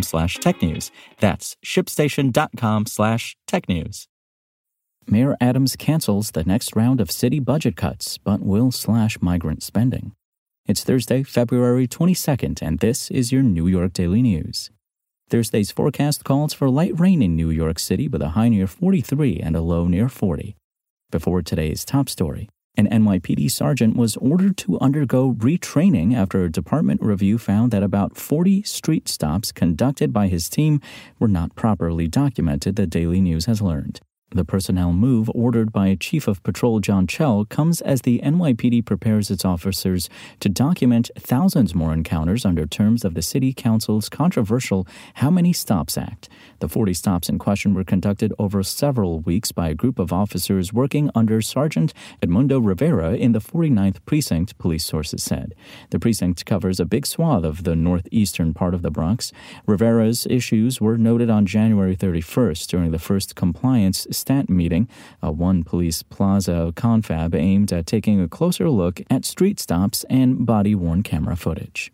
slash technews. That's shipstation.com slash technews. Mayor Adams cancels the next round of city budget cuts, but will slash migrant spending. It's Thursday, February 22nd, and this is your New York Daily News. Thursday's forecast calls for light rain in New York City with a high near 43 and a low near 40. Before today's top story, an NYPD sergeant was ordered to undergo retraining after a department review found that about 40 street stops conducted by his team were not properly documented, the Daily News has learned. The personnel move ordered by Chief of Patrol John Chell comes as the NYPD prepares its officers to document thousands more encounters under terms of the City Council's controversial How Many Stops Act. The 40 stops in question were conducted over several weeks by a group of officers working under Sergeant Edmundo Rivera in the 49th Precinct, police sources said. The precinct covers a big swath of the northeastern part of the Bronx. Rivera's issues were noted on January 31st during the first compliance Stat meeting, a One Police Plaza confab aimed at taking a closer look at street stops and body worn camera footage.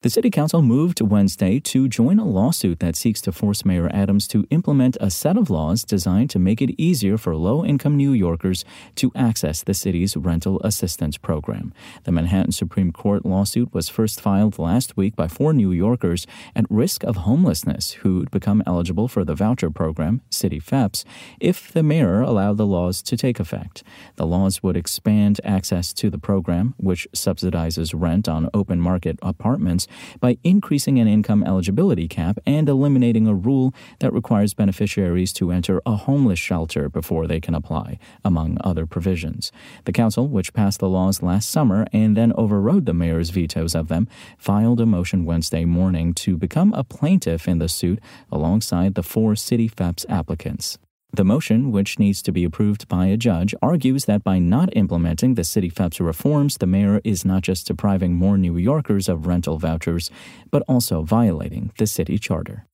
The City Council moved Wednesday to join a lawsuit that seeks to force Mayor Adams to implement a set of laws designed to make it easier for low income New Yorkers to access the city's rental assistance program. The Manhattan Supreme Court lawsuit was first filed last week by four New Yorkers at risk of homelessness who'd become eligible for the voucher program, CityFHEPS, if the mayor allowed the laws to take effect. The laws would expand access to the program, which subsidizes rent on open market apartments by increasing an income eligibility cap and eliminating a rule that requires beneficiaries to enter a homeless shelter before they can apply, among other provisions. The council, which passed the laws last summer and then overrode the mayor's vetoes of them, filed a motion Wednesday morning to become a plaintiff in the suit alongside the four CityFHEPS applicants. The motion, which needs to be approved by a judge, argues that by not implementing the CityFHEPS reforms, the mayor is not just depriving more New Yorkers of rental vouchers, but also violating the city charter.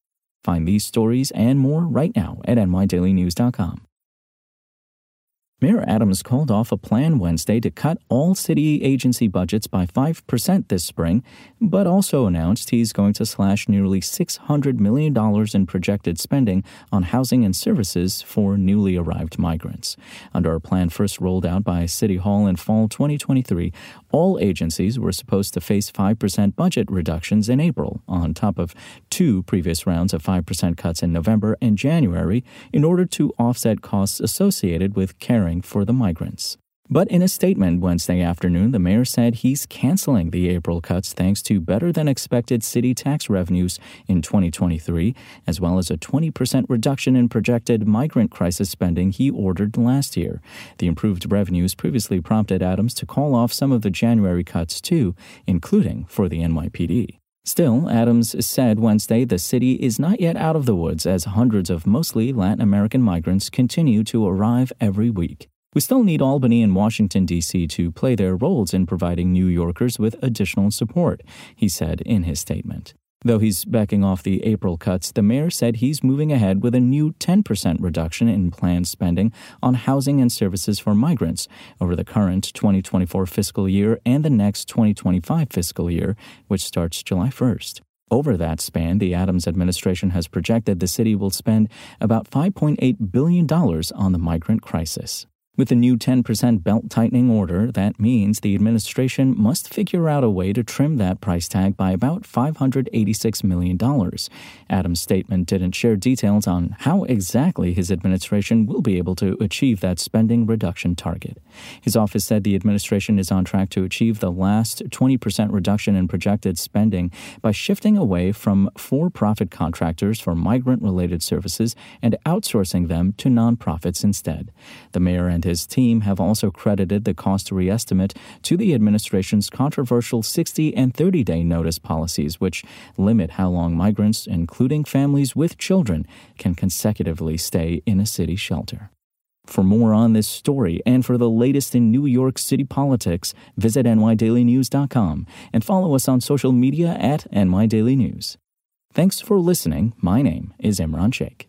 Find these stories and more right now at nydailynews.com. Mayor Adams called off a plan Wednesday to cut all city agency budgets by 5% this spring, but also announced he's going to slash nearly $600 million in projected spending on housing and services for newly arrived migrants. Under a plan first rolled out by City Hall in fall 2023, all agencies were supposed to face 5% budget reductions in April, on top of two previous rounds of 5% cuts in November and January, in order to offset costs associated with caring for the migrants. But in a statement Wednesday afternoon, the mayor said he's canceling the April cuts thanks to better than expected city tax revenues in 2023, as well as a 20% reduction in projected migrant crisis spending he ordered last year. The improved revenues previously prompted Adams to call off some of the January cuts too, including for the NYPD. Still, Adams said Wednesday the city is not yet out of the woods as hundreds of mostly Latin American migrants continue to arrive every week. We still need Albany and Washington, D.C. to play their roles in providing New Yorkers with additional support, he said in his statement. Though he's backing off the April cuts, the mayor said he's moving ahead with a new 10% reduction in planned spending on housing and services for migrants over the current 2024 fiscal year and the next 2025 fiscal year, which starts July 1st. Over that span, the Adams administration has projected the city will spend about $5.8 billion on the migrant crisis. With the new 10% belt tightening order, that means the administration must figure out a way to trim that price tag by about $586 million. Adams' statement didn't share details on how exactly his administration will be able to achieve that spending reduction target. His office said the administration is on track to achieve the last 20% reduction in projected spending by shifting away from for profit contractors for migrant related services and outsourcing them to nonprofits instead. The mayor and his team have also credited the cost re-estimate to the administration's controversial 60 and 30 day notice policies, which limit how long migrants, including families with children, can consecutively stay in a city shelter. For more on this story and for the latest in New York City politics, visit nydailynews.com and follow us on social media at nydailynews. Thanks for listening. My name is Imran Sheikh.